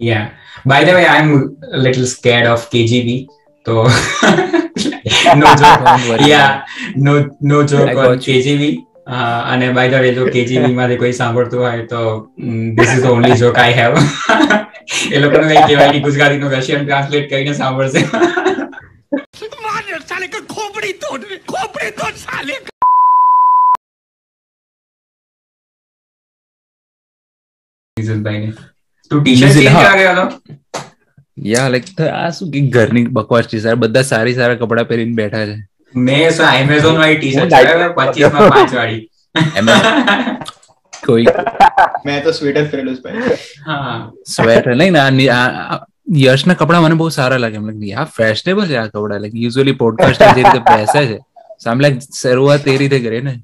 Yeah. By the way, I'm a little scared of KGB. So no joke. yeah, no no joke on KGB. અને by the way જો KGB માંથી કોઈ સાંભળતું હોય તો this is only joke I have એ લોકોને કઈ કહેવાય કે ગુજરાતી નું રશિયન ટ્રાન્સલેટ કરીને સાંભળશે સાલે કે ખોપડી તોડ ખોપડી તોડ સાલે તું ટી શર્ટ ચેન્જ કરવા ગયો હતો યા લાઈક આ શું કે ઘરની બકવાસ છે સર બધા સારી સારા કપડા પહેરીને બેઠા છે. મેં શું એમેઝોન વાળી ટી શર્ટ પચીસમાં પાંચ વાળી કોઈ મેં તો સ્વેટર પહેરેલું છે હા. સ્વેટર નહીં ને આ યશના કપડા મને બહુ સારા લાગે. એમ લાગે આ ફેશનેબલ છે આ કપડા. લાઈક યુઝ્યુઅલી પોડકાસ્ટ જે રીતે બેસે છે સામે લાઈક શરૂઆત એ રીતે કરે ને.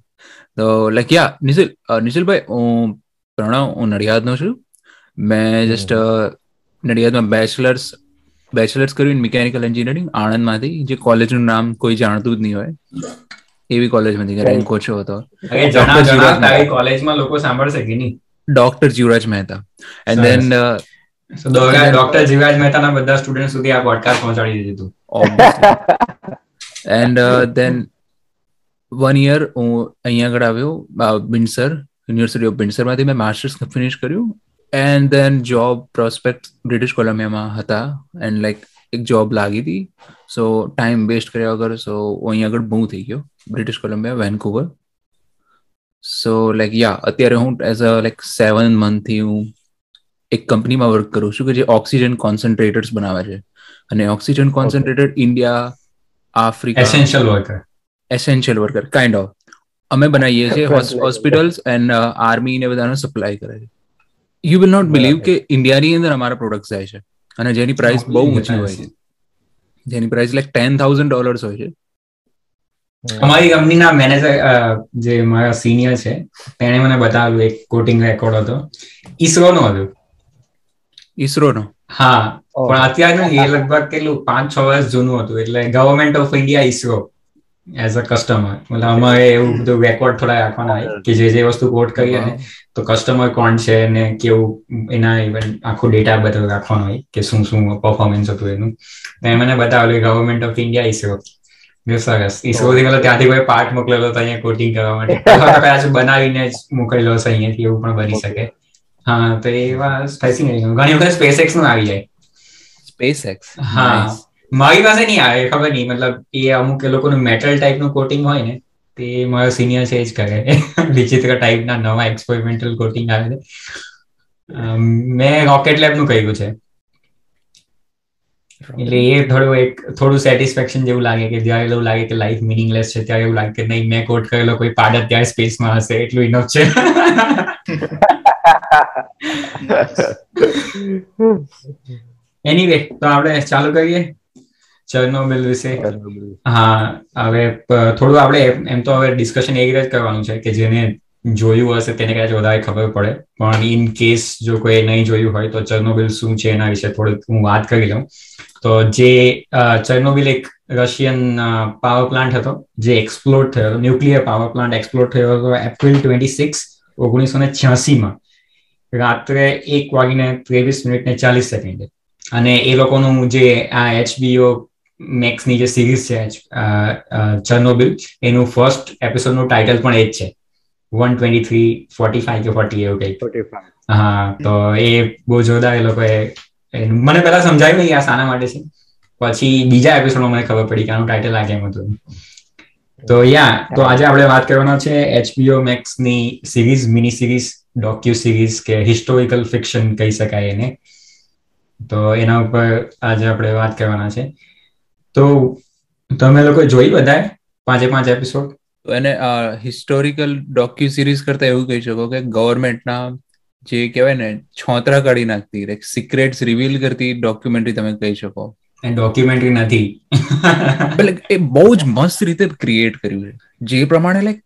તો લાઈક યા નિશિલ નિશિલભાઈ હું પ્રણવ હું નડિયાદનો છું. મેં જસ્ટ નડિયાદમાં બેચલર્સ બેચલર્સ કર્યું મિકેનિકલ એન્જિનિયરિંગ આણંદમાંથી જે કોલેજનું નામ કોઈ જાણતું જ નહીં હોય. એવી કોલેજમાંથી રેન્ક ઓછો હતો. કોલેજમાં લોકો સાંભળશે કે નહીં? Doctor Jivraj Mehta. And then doctor Jivraj મહેતાના બધા સ્ટુડન્ટ સુધી આ પોડકાસ્ટ પહોંચાડી દીધું એન્ડ ધેન વન યર હું અહીંયા આગળ આવ્યો બિન્સર યુનિવર્સિટી ઓફ બિન્સરમાંથી મેં માસ્ટર્સ ફિનિશ કર્યું. And then job prospect British કોલંબિયામાં હતા. એન્ડ લાઈક એક જોબ લાગી હતી. સો ટાઈમ વેસ્ટ કર્યા વગર સો અહીં આગળ બહુ થઈ ગયો. British Columbia Vancouver so like yeah અત્યારે હું એઝ અ લાઈક સેવન મંથથી હું એક કંપનીમાં વર્ક કરું છું કે જે ઓક્સિજન કોન્સન્ટ્રેટર્સ બનાવે છે. અને oxygen concentrator India Africa essential worker essential worker kind of અમે બનાવીએ છીએ હોસ્પિટલ્સ એન્ડ આર્મી ને બધાને સપ્લાય કરે છે. યુ વિલ નોટ બિલીવ કે ઇન્ડિયાની અંદર અમારા પ્રોડક્ટ જાય છે. અને જેની પ્રાઇસ બહુ ઊંચી હોય છે. જેની price like ten thousand dollars હોય છે. અમારી કંપનીના મેનેજર જે મારા સિનિયર છે તેણે મને બતાવ્યું એક કોટિંગ રેકોર્ડ હતો. ઈસરો નો હતો. ઈસરોનો? હા પણ અત્યારનું એ લગભગ કેટલું પાંચ છ વર્ષ જૂનું હતું. એટલે government of India ISRO. As a customer મતલબ અમારે એવું બધું રેકોર્ડ થોડા રાખવાના હોય કે જે જે વસ્તુ કોટ કરીએ ને તો કસ્ટમર કોણ છે ને કેવું એના ઇવન આખો ડેટા બધો રાખવાનો હોય કે શું શું પરફોર્મન્સ હતું એનું. તો મને બતાવેલું ગવર્મેન્ટ ઓફ ઇન્ડિયા ઇસરો સરસ. ઈસરો થી મતલબ ત્યાંથી કોઈ પાર્ટ મોકલેલો હતો અહીંયા કોટિંગ કરવા માટે. કદાચ બનાવીને જ મોકલેલો હશે અહીંયાથી એવું પણ બની શકે. હા તો એવા સ્પેસિંગ ઘણી વખત સ્પેસ એક્સનું આવી જાય. સ્પેસ એક્સ હા મારી પાસે નહીં આવે ખબર નહીં. મતલબ એ અમુક એ લોકોનું મેટલ ટાઈપનું કોટિંગ હોય ને તે મારો સિનિયર છે જ કરે વિચિત્ર ટાઈપના નવા એક્સપેરિમેન્ટલ કોટિંગ આવે છે. મેં રોકેટ લેબનું કહ્યું છે. એટલે એ થોડું એક થોડું સેટિસ્ફેક્શન જેવું લાગે કે જ્યારે એવું લાગે કે લાઈફ મિનિંગલેસ છે ત્યારે એવું લાગે કે નહીં મેં કોટ કરેલો કોઈ પાડ ત્યારે સ્પેસમાં હશે એટલું ઇનફ છે. એની વે તો આપણે ચાલુ કરીએ. ચર્નોબિલ વિશે હા હવે થોડું આપણે એમ તો હવે ડિસ્કશન એ જ કરવાનું છે કે જેને જોયું હશે તેને કદાચ વધારે ખબર પડે. પણ ઇન કેસ જો કોઈ નહીં જોયું હોય તો ચર્નોબિલ શું છે એના વિશે થોડુંક હું વાત કરી લઉં. તો જે ચર્નોબિલ એક રશિયન પાવર પ્લાન્ટ હતો જે એક્સપ્લોર થયો હતો ન્યુક્લિયર પાવર પ્લાન્ટ એક્સપ્લોર થયો હતો એપ્રિલ ટ્વેન્ટી સિક્સ ઓગણીસો ને છ્યાસીમાં રાત્રે એક વાગીને ત્રેવીસ મિનિટ ને ચાલીસ સેકન્ડે. અને એ લોકોનું જે આ એચબીઓ મેક્સની જે સિરીઝ છે ચર્નોબિલ એનું ફર્સ્ટ એપિસોડનું ટાઇટલ પણ એ જ છે. One twenty three forty five કે ફોર્ટી એવું કંઈક. હા તો એ બહુ જોરદાર એ લોકોએ મને પહેલા સમજાયું નહીં આ શાના માટે છે. પછી બીજા એપિસોડમાં મને ખબર પડી કે આનું ટાઇટલ આ કેમ હતું. તો યા તો આજે આપણે વાત કરવાના છે HBO મેક્સની series mini series docu series કે હિસ્ટોરિકલ ફિક્શન કહી શકાય એને. તો એના ઉપર આજે આપણે વાત કરવાના છે. તો તમે લોકો જોઈ બધા પાંચે પાંચ એપિસોડ એને હિસ્ટોરિકલ ડોક્યુ સિરીઝ કરતા એવું કહી શકો કે ગવર્મેન્ટના જે કહેવાય ને છોતરા કાઢી નાખતી લાઈક સિક્રેટ્સ રિવીલ કરતી ડોક્યુમેન્ટરી તમે કહી શકો. ડોક્યુમેન્ટરી નથી. એટલે એ બહુ જ મસ્ત રીતે ક્રિએટ કર્યું છે. જે પ્રમાણે લાઈક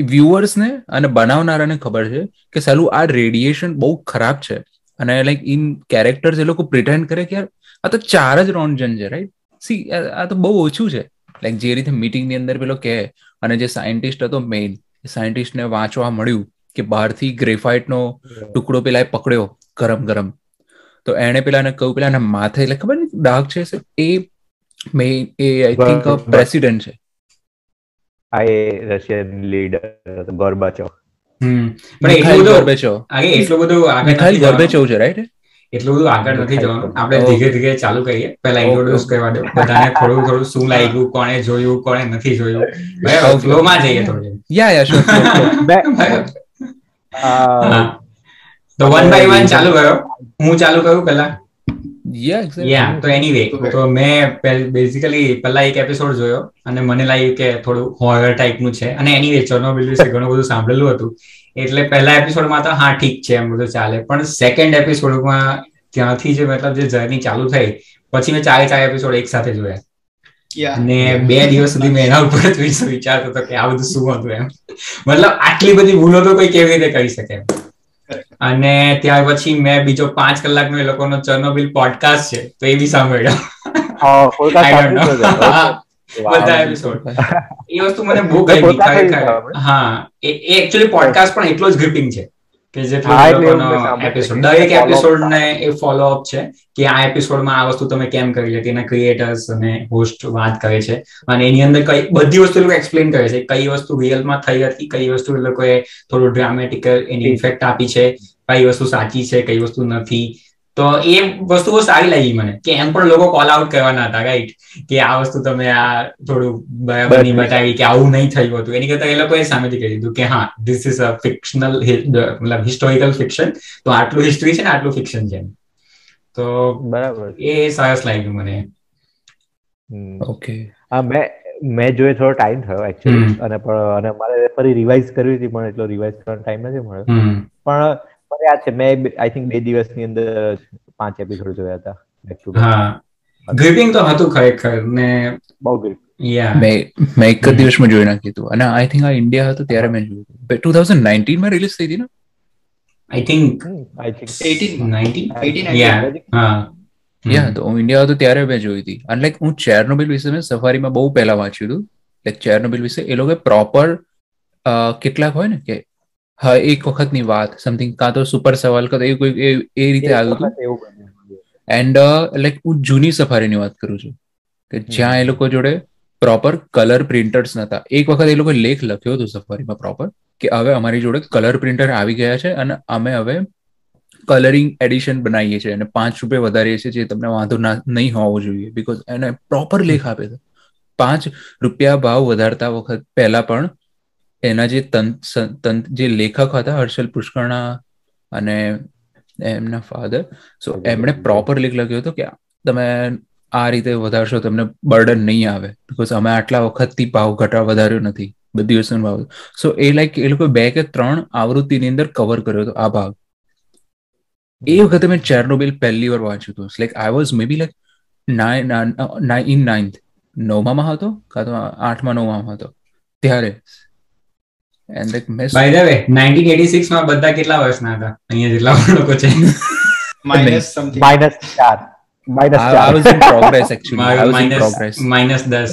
વ્યુઅર્સને અને બનાવનારાને ખબર છે કે સાલું આ રેડિયેશન બહુ ખરાબ છે. અને લાઈક ઇન કેરેક્ટર્સ એ લોકો પ્રિટેન્ડ કરે કે યાર આ તો ચાર જ રોન્જન છે રાઈટ સી આ તો બહુ ઓછું છે. લાઈક જે રીતે મીટિંગની અંદર પેલો કહે અને જે સાયન્ટિસ્ટ હતો મેઇન સાયન્ટિસ્ટને વાંચવા મળ્યું કે બહારથી ગ્રેફાઇટનો ટુકડો પેલા પકડ્યો ગરમ ગરમ. તો એણે પેલાને કહ્યું પેલા માથે એટલે ખબર નહીં ડાઘ છે એ મે એ આઈ થિંક પ્રેસિડેન્ટ છે. આ એ રશિયન લીડર ગોર્બાચોવ હમ. પણ એટલો બધો ગોર્બેચોવ. આગે એટલું બધું આગળ ગોર્બેચોવ છે રાઈટ એટલું બધું આગળ નથી જવાનું. આપણે ધીરે ધીરે ચાલુ કરીએ. પહેલા Okay. ઇન્ટ્રોડ્યુસ કરવા દો. બધાને થોડું થોડું શું લાગ્યું કોણે જોયું કોણે નથી જોયું. બરાબર ફ્લો માં જઈએ થોડું યા યા શ્યોર. તો વન બાય વન ચાલુ કર્યો હું ચાલુ કરું પહેલા? યા તો એનીવે. તો મેં બેઝિકલી પહેલા એક એપિસોડ જોયો અને મને લાગ્યું કે થોડું હોરર ટાઈપનું છે. અને એનીવે ચર્નોબિલ વિશે ઘણું બધું સાંભળેલું હતું. એટલે પહેલા એપિસોડમાં તો હા ઠીક છે એમ બધું ચાલે. પણ સેકન્ડ એપિસોડમાં ત્યાંથી જે મતલબ જે જર્ની ચાલુ થઈ પછી મેં ચારે ચાર એપિસોડ એક સાથે જોયા. અને બે દિવસ સુધી મેં એના ઉપર જ વિચારતો હતો કે આ બધું શું હતું એમ. મતલબ આટલી બધી ભૂલો તો કોઈ કેવી રીતે કરી શકે અને ત્યાર પછી મેં બીજો પાંચ કલાકનો એ લોકોનો ચર્નોબિલ પોડકાસ્ટ છે તો એ બી સાંભળ્યો. બધા એપિસોડ એ વસ્તુ મને બહુ ગમી. હા એ એકચ્યુઅલી પોડકાસ્ટ પણ એટલો જ ગ્રીપિંગ છે કે જે એપિસોડ. દરેક એપિસોડ ને એ ફોલો અપ છે કે આ એપિસોડમાં આ વસ્તુ તમે કેમ કરી લે તેના ક્રિએટર્સ અને હોસ્ટ વાત કરે છે. અને એની અંદર કઈ બધી વસ્તુ લોકો એક્સપ્લેન કરે છે કઈ વસ્તુ રિયલમાં થઈ હતી કઈ વસ્તુ એ લોકોએ થોડું ડ્રામેટિકલ એની ઇફેક્ટ આપી છે કઈ વસ્તુ સાચી છે કઈ વસ્તુ નથી. તો એ વસ્તુ બહુ સારી લાગી મને કે એમ પણ લોકો કોલ આઉટ કરવાના હતા રાઈટ કે આ વસ્તુ તમે આ થોડું બરાબર. નહીં બતાવી કે આવું નહીં થયું હતું. એની કરતા એ લોકોએ સામેથી કહી દીધું કે હા ધીસ ઇઝ અ ફિક્શનલ મતલબ હિસ્ટોરિકલ ફિક્શન તો આટલું હિસ્ટ્રી છે ને આટલું ફિક્શન છે તો બરાબર. એ સરસ લાગ્યું મને. ઓકે હા મેં મેં જોયે થોડો ટાઈમ થયો એકચ્યુઅલી અને પણ અને મારે ફરી રિવાઇઝ કરવી હતી પણ એટલો રિવાઇઝ કરવાનો ટાઈમ નથી મળ્યો. પણ મને છે મેં આઈ થિંક બે દિવસની અંદર પાંચ એપિસોડ જોયા હતા to હા. ગ્રીપિંગ તો હતું ખરેખર ને બહુ good. મેં મેં એક જ દિવસમાં જોઈ નાખ્યું હતું. અને આઈ થિંક આ ઇન્ડિયા હતું ત્યારે મેં જોયું હતું. ટુ થાઉઝન્ડ નાઇન્ટીનમાં રિલીઝ થઈ હતી ને? I think hmm, I think 18 માં. નાઇન્ટી 18 યા હા. યા તો ઇન્ડિયા હતો ત્યારે મેં જોઈ હતી. અને લાઈક હું ચેરનોબિલ વિશે મેં સફારીમાં બહુ પહેલા વાંચ્યું હતું. લાઈક ચેરનોબિલ વિશે એ લોકો પ્રોપર કેટલાક હોય ને કે હા એક વખતની વાત સમથિંગ કાં તો સુપર સવાલ કાં તો એ કોઈ એ- રીતે આવ્યું હતું. એન્ડ લાઈક હું જૂની સફારીની વાત કરું છું કે જ્યાં એ લોકો જોડે પ્રોપર કલર પ્રિન્ટર્સ નતા. એક વખત એ લોકોએ લેખ લખ્યો હતો સફારીમાં પ્રોપર કે હવે અમારી જોડે કલર પ્રિન્ટર આવી ગયા છે અને અમે હવે કલરિંગ એડિશન બનાવીએ છીએ અને પાંચ રૂપિયા વધારીએ છીએ જે તમને વાંધો ના નહીં હોવો જોઈએ. બીકોઝ એને પ્રોપર લેખ આપે છે. પાંચ રૂપિયા ભાવ વધારતા વખત પહેલા પણ એના જે તંત જે લેખક હતા હર્ષલ પુષ્કરણા અને એમના ફાધર સો એમણે પ્રોપર લેખ લખ્યો હતો કે તમે આ રીતે વધારશો તમને બર્ડન નહીં આવે બીકોઝ અમે આટલા વખતથી ભાવ ઘટા વધાર્યો નથી, બધી વસ્તુનો ભાવ સો એ લાઈક એ લોકો બે કે ત્રણ આવૃત્તિની અંદર કવર કર્યો હતો આ ભાગ. એ વખતે મેં ચેરનોબિલ પહેલી વાર વાંચ્યું હતું. Like I was maybe like nine in ninth નવમામાં હતો? કાં તો આઠમા, નવમામાં હતો? ત્યારે એન્ડ લાઈક મેસ બાય ધ વે 1986 માં બધા કેટલા વર્ષના હતા? અહીંયા જેટલા પણ લોકો છે. Minus સમથિંગ Minus ચાર. Minus I, ચાર. I was in progress actually. I was in progress. Minus દસ.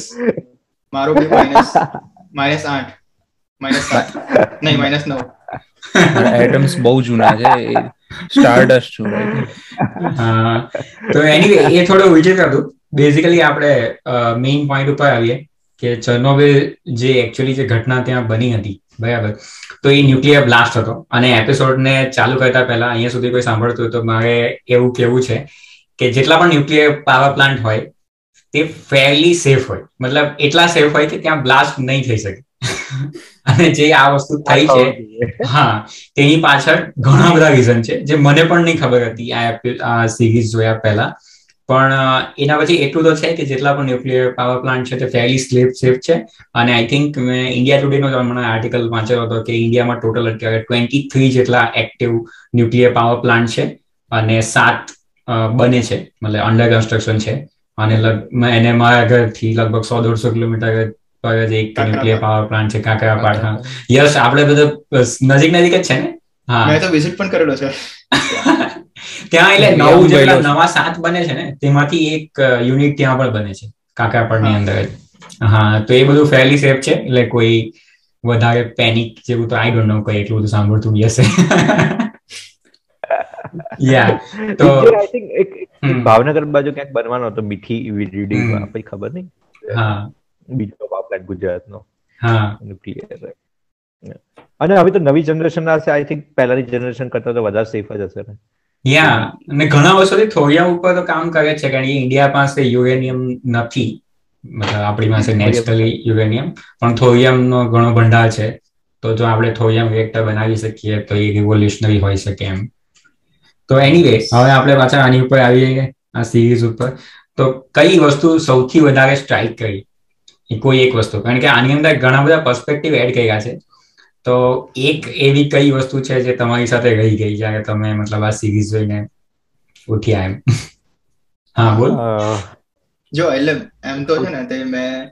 મારો બી minus minus આઠ. Minus સાત. નહીં minus નવ. એટમ્સ બહુ જૂના છે. સ્ટારડસ્ટ છું હા. તો એની એ થોડું વિચિત્ર હતું બેઝિકલી આપણે મેઇન પોઈન્ટ ઉપર આવીએ કે ચર્નોબિલ જે એકચ્યુઅલી જે ઘટના ત્યાં બની હતી બરાબર. તો એ ન્યુક્લિયર બ્લાસ્ટ હતો. અને એપિસોડ ને ચાલુ કરતા પહેલા અહીંયા સુધી કોઈ સાંભળતું તો મારે એવું કેવું છે કે જેટલા પણ ન્યુક્લિયર પાવર પ્લાન્ટ હોય તે ફેરલી સેફ હોય. મતલબ એટલા સેફ હોય કે ત્યાં બ્લાસ્ટ નહીં થઈ શકે. અને જે આ વસ્તુ થઈ છે હા તેની પાછળ ઘણા બધા રીઝન છે જે મને પણ નહીં ખબર હતી આ સિરીઝ જોયા પહેલા. પણ એના પછી એટલું તો છે કે જેટલા પણ ન્યુક્લિયર પાવર પ્લાન્ટ છે તે ફેરલી સ્લેફ સેફ છે. અને આઈ થિંક મેં ઇન્ડિયા ટુડેનો હમણાં આર્ટિકલ વાંચ્યો હતો કે ઇન્ડિયામાં ટોટલ અત્યારે ટ્વેન્ટી થ્રી જેટલા એક્ટિવ ન્યુક્લિયર પાવર પ્લાન્ટ છે અને સાત બને છે. મતલબ અંડર કન્સ્ટ્રક્શન છે. અને એને મારા ઘરથી લગભગ સો દોઢસો કિલોમીટર પર જ એક ન્યુક્લિયર પાવર પ્લાન્ટ છે કાંકરા હા યસ આપણે બધા નજીક નજીક જ છે ને? હા. મેં તો વિઝિટ પણ કરેલો છે. ત્યાં એટલે નવું જેટલા નવા સાત બને છે ને તેમાંથી એક યુનિટ ત્યાં પણ બને છે કાકાપડની. અંદર જ. હા તો એ બધું ફેરલી સેફ છે એટલે કોઈ વધારે પેનિક જેવું તો આઈ ડોન્ટ નો કોઈ એટલું બધું સાંભળતું બી હશે. યા તો આઈ થિંક એક ભાવનગર બાજુ ક્યાંક બનવાનો હતો મીઠી રીડિંગ. પછી ખબર નહીં? હા. બીજો પાવર ગુજરાતનો. હા. ન્યુક્લિયર અને હવે તો નવી જનરેશન હશે આઈ થિંક પહેલાની જનરેશન કરતા તો વધારે સેફ જ હશે ને. યા અને ઘણા વર્ષોથી થોરિયા ઉપર તો કામ કરે છે કારણ કે ઇન્ડિયા પાસે યુરેનિયમ નથી. મતલબ આપણી પાસે નેચરલી યુરેનિયમ. પણ થોરિયમનો ઘણો ભંડાર છે. તો જો આપણે થોરિયમ રિએક્ટર બનાવી શકીએ તો એ રિવોલ્યુશનરી હોઈ શકે એમ. તો એનીવે હવે આપણે પાછા આની ઉપર આવીએ આ સિરીઝ ઉપર. તો કઈ વસ્તુ સૌથી વધારે સ્ટ્રાઇક કરી? એ કોઈ એક વસ્તુ. કારણ કે આની અંદર ઘણા બધા પર્સપેક્ટિવ એડ કર્યા છે. તો એક એવી કઈ વસ્તુ છે જે તમારી સાથે રહી ગઈ જ્યારે તમે મતલબ આ સિરીઝ જોઈને ઉઠ્યા એમ? હા બોલ. જો એટલે એમ તો છે ને તે મેં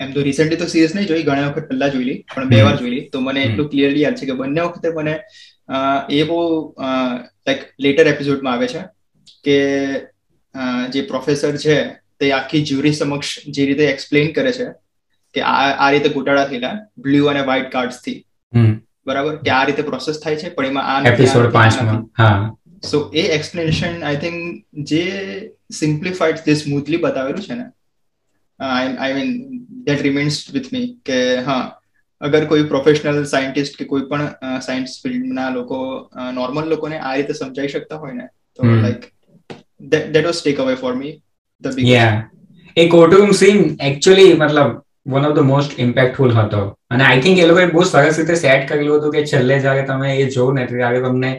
એમ તો રિસેન્ટલી તો સિરીઝ નહીં જોઈ ઘણા વખત પહેલા જોઈ લી પણ બે. વાર જોઈ લી તો મને એટલું ક્લિયરલી યાદ છે કે બંને વખતે મને અ, એ બહુ લાઈક લેટર એપિસોડમાં આવે છે કે જે પ્રોફેસર છે તે આખી જ્યુરી સમક્ષ જે રીતે એક્સપ્લેન કરે છે કે આ આ રીતે ગોટાળા થયેલા બ્લુ અને વ્હાઇટ કાર્ડ્સથી. બરાબર? કે આ રીતે પ્રોસેસ થાય છે પણ એમાં આ એપિસોડ 5 માં હા. સો એ એક્સપ્લેનેશન આઈ થિંક જે સિમ્પ્લિફાઈડ જે સ્મૂથલી બતાવેલું છે ને I mean that remains with me કે હા અગર કોઈ પ્રોફેશનલ સાયન્ટિસ્ટ કે કોઈ પણ સાયન્સ ફિલ્ડના લોકો નોર્મલ લોકોને આ રીતે સમજાઈ શકતા હોય ને તો like that was take away for me the big yeah A courtroom scene actually મતલબ one of the most impactful હતો. અને આઈ થિંક એ લોકોએ બહુ સરસ રીતે સેટ કરેલું હતું કે છેલ્લે જ્યારે તમે એ જોવો ને ત્યારે તમને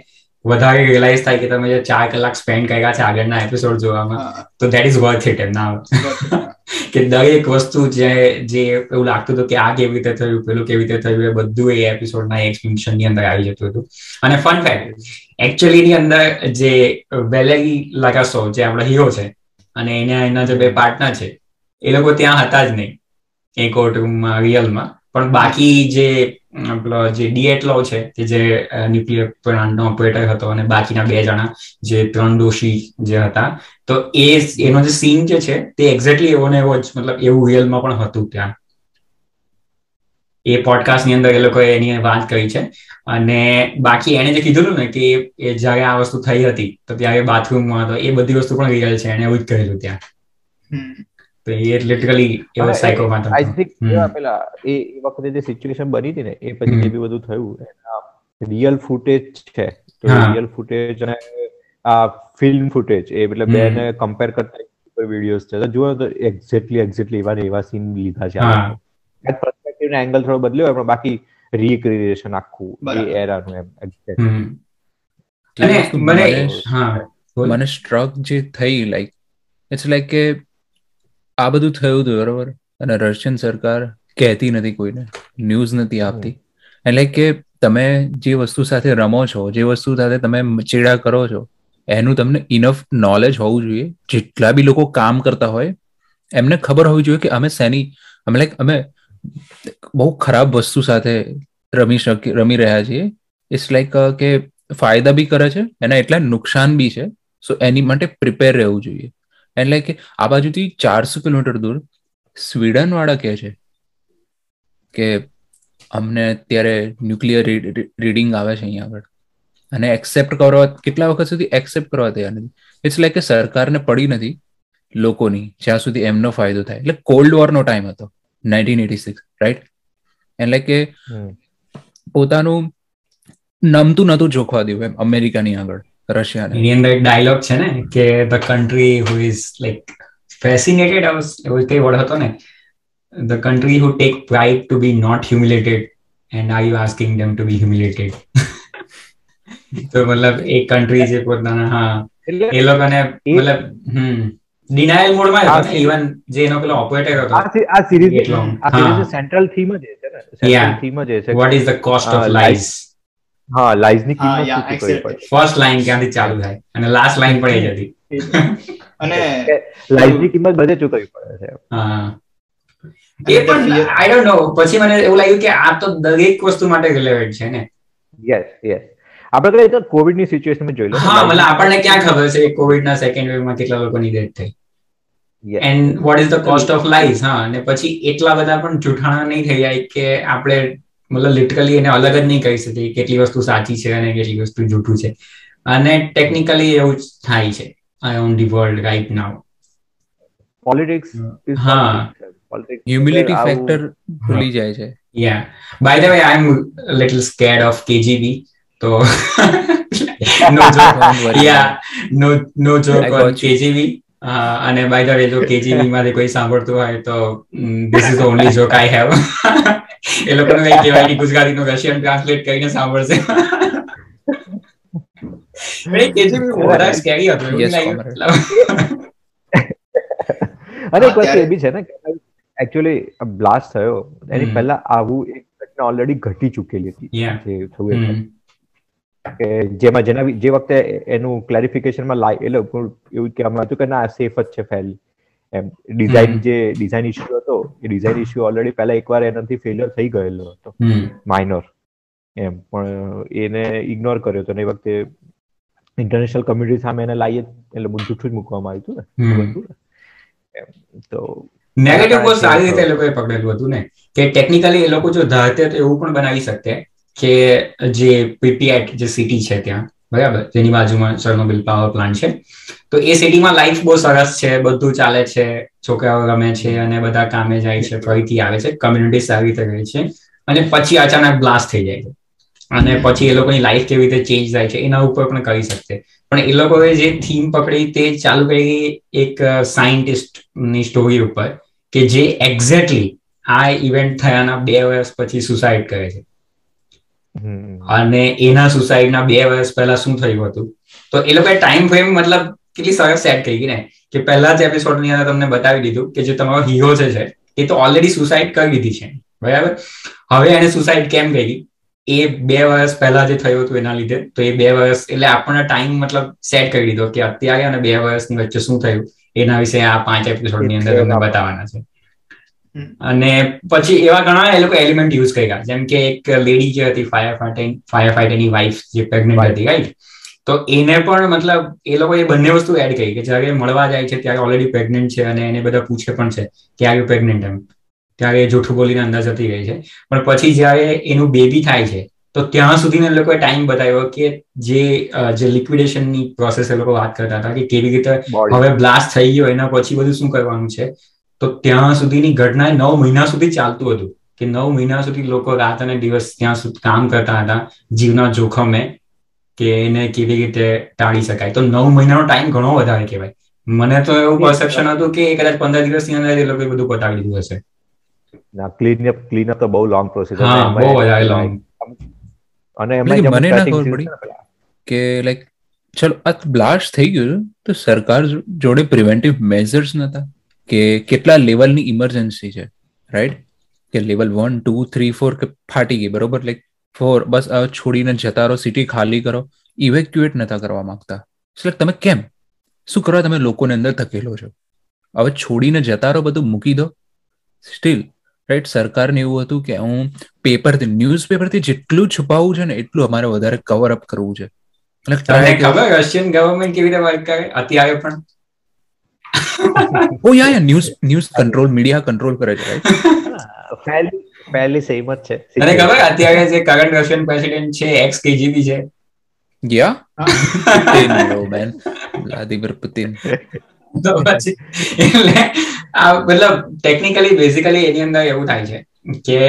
વધારે રિયલાઇઝ થાય કે તમે જે ચાર કલાક સ્પેન્ડ કર્યા છે આગળના એપિસોડ જોવામાં તો દેટ ઇઝ વર્થ ઇટ એમ ના કે દરેક વસ્તુ જે જે એવું લાગતું હતું કે આ કેવી રીતે થયું પેલું કેવી રીતે થયું એ બધું એ એપિસોડના એક્સપ્લેનેશનની અંદર આવી જતું હતું. અને ફન ફેક્ટ એકચ્યુઅલી ની અંદર જે વેલેરી લગાસો જે આપણા હીરો છે અને એના એના જે બે પાર્ટનર છે એ લોકો ત્યાં હતા જ નહીં. એ કોર્ટરૂમમાં રિયલમાં પણ બાકી જે આપણો જે ડીએટલો છે, કે જે ન્યુક્લિયર પ્લાન્ટનો ઓપરેટર હતો અને બાકીના બે જણા જે ત્રણ દોષી જે હતા, તો એ, એનો જે સીન જે છે, તે એક્ઝેક્ટલી એવો ને એવો જ, મતલબ એવું રિયલમાં પણ હતું ત્યાં. એ પોડકાસ્ટની અંદર એ લોકોએ એની વાત કરી છે. અને બાકી એને જે કીધું ને કે એ જ્યારે આ વસ્તુ થઈ હતી, તો ત્યારે બાથરૂમમાં હતો એ બધી વસ્તુ પણ રિયલ છે એને એવું જ કહેલું ત્યાં. તો એ લિટરલી એવો સાયકોપાથ આઈ થિંક પેલા એ એ વખતે જે સિચ્યુએશન બની હતી ને એ પછી જે બી બધું થયું એના રિયલ ફૂટેજ છે. તો રિયલ ફૂટેજ અને આ ફિલ્મ ફૂટેજ એ મતલબ બેને કમ્પેર કરતા વિડીયોઝ છે. તો જુઓ તો એક્ઝેક્ટલી એક્ઝેક્ટલી એવા એવા સીન લીધા છે. હા. પર્સપેક્ટિવ એંગલ થોડો બદલ્યો હોય પણ બાકી રીક્રિએશન આખું એ. એરાનું એમ exact. હમ. એ અને વસ્તુ મને મને- હા મને સ્ટ્રક જે થઈ લાઈક ઇટ્સ લાઈક કે આ બધું થયું હતું બરોબર. અને રશિયન સરકાર કહેતી નથી કોઈને. ન્યૂઝ નથી આપતી. એટલે કે તમે જે વસ્તુ સાથે રમો છો જે વસ્તુ સાથે તમે ચેડા કરો છો એનું તમને ઇનફ નોલેજ હોવું જોઈએ. જેટલા બી લોકો કામ કરતા હોય એમને ખબર હોવી જોઈએ કે અમે શેની અમે લાઈક અમે બહુ ખરાબ વસ્તુ સાથે રમી શકી રમી રહ્યા છીએ. ઇટ્સ લાઈક કે ફાયદા બી કરે છે એના એટલા નુકસાન બી છે. સો એની માટે પ્રિપેર રહેવું જોઈએ. એટલે કે આ બાજુથી ચારસો કિલોમીટર દૂર સ્વીડન વાળા કહે છે કે અમને અત્યારે ન્યુક્લિયર રીડિંગ આવે છે અહીંયા આગળ. અને એક્સેપ્ટ કરવા કેટલા વખત સુધી એક્સેપ્ટ કરવા તૈયાર નથી? ઇટ્સ લાઈક કે સરકારને પડી નથી લોકોની જ્યાં સુધી એમનો ફાયદો થાય. એટલે કોલ્ડ વોરનો ટાઈમ હતો નાઇન્ટીન એટી સિક્સ રાઈટ એટલે કે પોતાનું નમતું નતું જોખવા દેવું એમ અમેરિકાની આગળ. રશિયાને. એની અંદર એક ડાયલોગ છે ને કે the country who is like fascinated એવો કઈ વર્ડ હતો ને the country who take pride to be not humiliated and are you asking them to be humiliated તો મતલબ એક કન્ટ્રી જે પોતાના હા. એ લોકોને મતલબ હમ ડિનાયલ મોડમાં હતો ને ઇવન જે એનો પેલો ઓપરેટર હતો. આ સિરીઝ આ સિરીઝ સેન્ટ્રલ થીમ જ છે ને સેન્ટ્રલ થીમ જ છે what is the cost of life હા ની કિંમત શું પડે ફર્સ્ટ લાઈન ક્યાંથી ચાલુ થાય? અને લાસ્ટ લાઈન પણ એ જ હતી અને ની કિંમત બધે ચૂકવવી પડે છે. હા. એ પણ આઈ ડોન્ટ નો પછી મને એવું લાગ્યું કે આ તો દરેક વસ્તુ માટે રિલેવન્ટ છે ને? યસ યસ આપણે કદાચ તો કોવિડની સિચ્યુએશનમાં જોઈ લો હા મતલબ આપણને ક્યાં ખબર છે કે કોવિડ ના સેકન્ડ વેવમાં કેટલા લોકોની ડેથ થઈ? And what is the cost of life હા અને પછી એટલા બધા પણ જૂઠાણા નહીં થઈ જાય કે આપણે મતલબ લિટરલી એને અલગ જ નહીં કહી શકીએ કેટલી વસ્તુ સાચી છે અને કેટલી વસ્તુ જૂઠું છે. અને ટેકનિકલી એવું જ થાય છે on the world right now politics હા. હ્યુમિલિટી ફેક્ટર ભૂલી જાય છે. Yeah by the way I am little scared of KGB તો no joke yeah no no joke on KGB અને બાય ધ વે જો કેજીબી માંથી કોઈ સાંભળતું હોય તો this is only joke I have એ લોકોને નહીં કહેવાય કે ગુજરાતીનો રશિયન ટ્રાન્સલેટ કરીને સાંભળશે. કેજીબી વધારે સ્કેરી હતું અને એક વસ્તુ એ બી છે ને એકચ્યુઅલી બ્લાસ્ટ થયો એની પહેલા આવું એક ઘટના ઓલરેડી ઘટી ચૂકેલી હતી જે થયું કે જેમાં જેના જે વખતે એનું ક્લેરિફિકેશનમાં લાઈ એટલે એવું કહેવામાં હતું કે ના સેફ જ છે ફેલ એમ ડિઝાઇન જે ડિઝાઇન ઇશ્યુ હતો એ ડિઝાઇન ઇશ્યુ ઓલરેડી પહેલા એકવાર એનાથી ફેલિયર થઈ ગયેલો હતો. માઇનોર એમ પણ એને ઇગ્નોર કર્યો હતો ને એ વખતે ઇન્ટરનેશનલ કમ્યુનિટી સામે એને લાઈએ એટલે જૂઠું જ મૂકવામાં આવ્યું હતું ને. તો નેગેટિવ બહુ સારી રીતે એ લોકોએ પકડેલું હતું ને કે ટેકનિકલી એ લોકો જો ધારતે તો એવું પણ બનાવી શકતે કે જે પીપીએટ જે સિટી છે ત્યાં બરાબર? જેની બાજુમાં ચર્નોબિલ પાવર પ્લાન્ટ છે. તો એ સિટીમાં લાઈફ બહુ સરસ છે બધું ચાલે છે છોકરાઓ રમે છે અને બધા કામે જાય છે ફરીથી આવે છે કમ્યુનિટી સારી રીતે રહે છે અને પછી અચાનક બ્લાસ્ટ થઈ જાય છે. અને પછી એ લોકોની લાઈફ કેવી રીતે ચેન્જ થાય છે એના ઉપર પણ કરી શકશે. પણ એ લોકોએ જે થીમ પકડી તે ચાલુ કરી એક સાયન્ટિસ્ટની સ્ટોરી ઉપર કે જે એક્ઝેક્ટલી આ ઇવેન્ટ થયાના બે વર્ષ પછી સુસાઇડ કરે છે. અને એના સુસાઇડના બે વર્ષ પહેલા શું થયું હતું? તો એ લોકોએ ટાઈમ ફ્રેમ મતલબ કેટલી સરસ સેટ કરી ને. કે પહેલા જ એપિસોડની અંદર તમને બતાવી દીધું કે જે તમારો હીરો છે એ તો ઓલરેડી સુસાઇડ કરી દીધી છે. બરાબર? હવે એને સુસાઇડ કેમ કરી? એ બે વર્ષ પહેલા જે થયું હતું એના લીધે તો એ બે વર્ષ એટલે આપણને ટાઈમ મતલબ સેટ કરી દીધો કે અત્યારે અને બે વર્ષની વચ્ચે શું થયું એના વિશે આ પાંચ એપિસોડની અંદર તમને બતાવવાના છે. અને પછી એવા ઘણા એ લોકો એલિમેન્ટ યુઝ કર્યા. જેમ કે એક લેડી જે હતી ફાયર ફાઈટિંગ ફાયર ફાઈટરની વાઇફ જે પ્રેગ્નન્ટ હતી રાઈટ તો એને પણ મતલબ એ લોકો એ બંને વસ્તુ એડ કરી કે જ્યારે મળવા જાય છે ત્યારે ઓલરેડી પ્રેગ્નેન્ટ છે અને એને બધા પૂછે પણ છે કે આર યુ પ્રેગ્નેન્ટ એમ. ત્યારે જૂઠું બોલીને અંદર જતી રહી છે. પણ પછી જ્યારે એનું બેબી થાય છે તો ત્યાં સુધી એ લોકોએ ટાઈમ બતાવ્યો કે જે જે લિક્વિડેશનની પ્રોસેસ એ લોકો વાત કરતા હતા કે કેવી રીતે હવે બ્લાસ્ટ થઈ ગયો એના પછી બધું શું કરવાનું છે? તો ત્યાં સુધીની ઘટના નવ મહિના સુધી ચાલતું હતું. કે નવ મહિના સુધી લોકો રાત અને દિવસ ત્યાં સુધી કામ કરતા હતા જીવના જોખમે. કે એને કેવી રીતે ટાળી શકાય. તો નવ મહિનાનો ટાઈમ ઘણો વધારે કહેવાય. મને તો એવું પરસેપ્શન હતું કે કદાચ પંદર દિવસની અંદર એ લોકો બધું પતાવી દીધું હશે. ના ક્લીન અપ ક્લીન અપ તો બહુ લોંગ પ્રોસેસ હા બહુ વધારે લોંગ અને એમાં મને ના ખબર પડી કે લાઈક ચલો આ બ્લાસ્ટ થઈ ગયું તો સરકાર જોડે પ્રિવેન્ટિવ મેઝર્સ નતા. કે કેટલા લેવલની ઇમરજન્સી છે રાઈટ કે level one two three four કે ફાટી ગઈ બરોબર? લાઈક ફોર બસ છોડીને જતા રહો સિટી ખાલી કરો. ઇવેક્યુએટ નતા કરવા માંગતા. એટલે તમે કેમ? શું કરવા તમે લોકોને અંદર ધકેલો છો? હવે છોડીને જતા રહો બધું મૂકી દો. સ્ટીલ રાઈટ સરકારને એવું હતું કે હું પેપરથી ન્યૂઝ પેપરથી જેટલું છુપાવવું છે ને એટલું અમારે વધારે કવર અપ કરવું છે. તમને ખબર રશિયન ગવર્મેન્ટ કેવી રીતે વર્ક કરે? અત્યારે પણ. ઓ yeah yeah news news control media control કરે છે રાઈટ પહેલી સેમ જ છે. અને ખબર અત્યારે જે કરંટ રશિયન પ્રેસિડેન્ટ છે એક્સ કેજીબી છે? યા મેન વ્લાદિમીર પુતિન તો પછી એટલે આ મતલબ ટેકનિકલી બેઝિકલી એની અંદર એવું થાય છે કે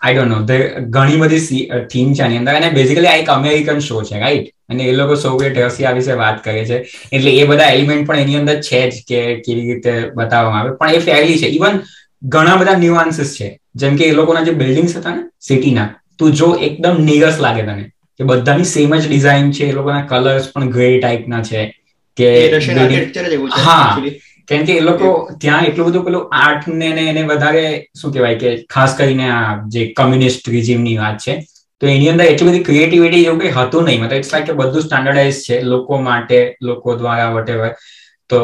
આઈ ડોન્ટ નો ઘણી બધી થીમ છે આની અંદર. અને બેઝિકલી આ એક અમેરિકન શો છે રાઈટ અને એ લોકો સોવિયત રશિયા વિશે વાત કરે છે. એટલે એ બધા એલિમેન્ટ પણ એની અંદર છે જ કે કેવી રીતે બતાવવામાં આવે. પણ એ ફેરલી છે. ઇવન ઘણા બધા ન્યુઆન્સીસ છે. જેમ કે એ લોકોના જે બિલ્ડિંગ્સ હતા ને સિટીના તું જો એકદમ નીરસ લાગે તને કે બધાની સેમ જ ડિઝાઇન છે એ લોકોના કલર્સ પણ ગ્રે ટાઈપના છે કે હા. કેમ કે એ લોકો ત્યાં એટલું બધું પેલું આર્ટ ને એને વધારે શું કહેવાય કે ખાસ કરીને આ જે કમ્યુનિસ્ટ રિઝિમની વાત છે તો એની અંદર એટલી બધી ક્રિએટિવિટી એવું કંઈ હતું નહીં. મતલબ ઇટ્સ લાઈક કે બધું સ્ટાન્ડર્ડાઇઝ છે લોકો માટે લોકો દ્વારા વટેવર તો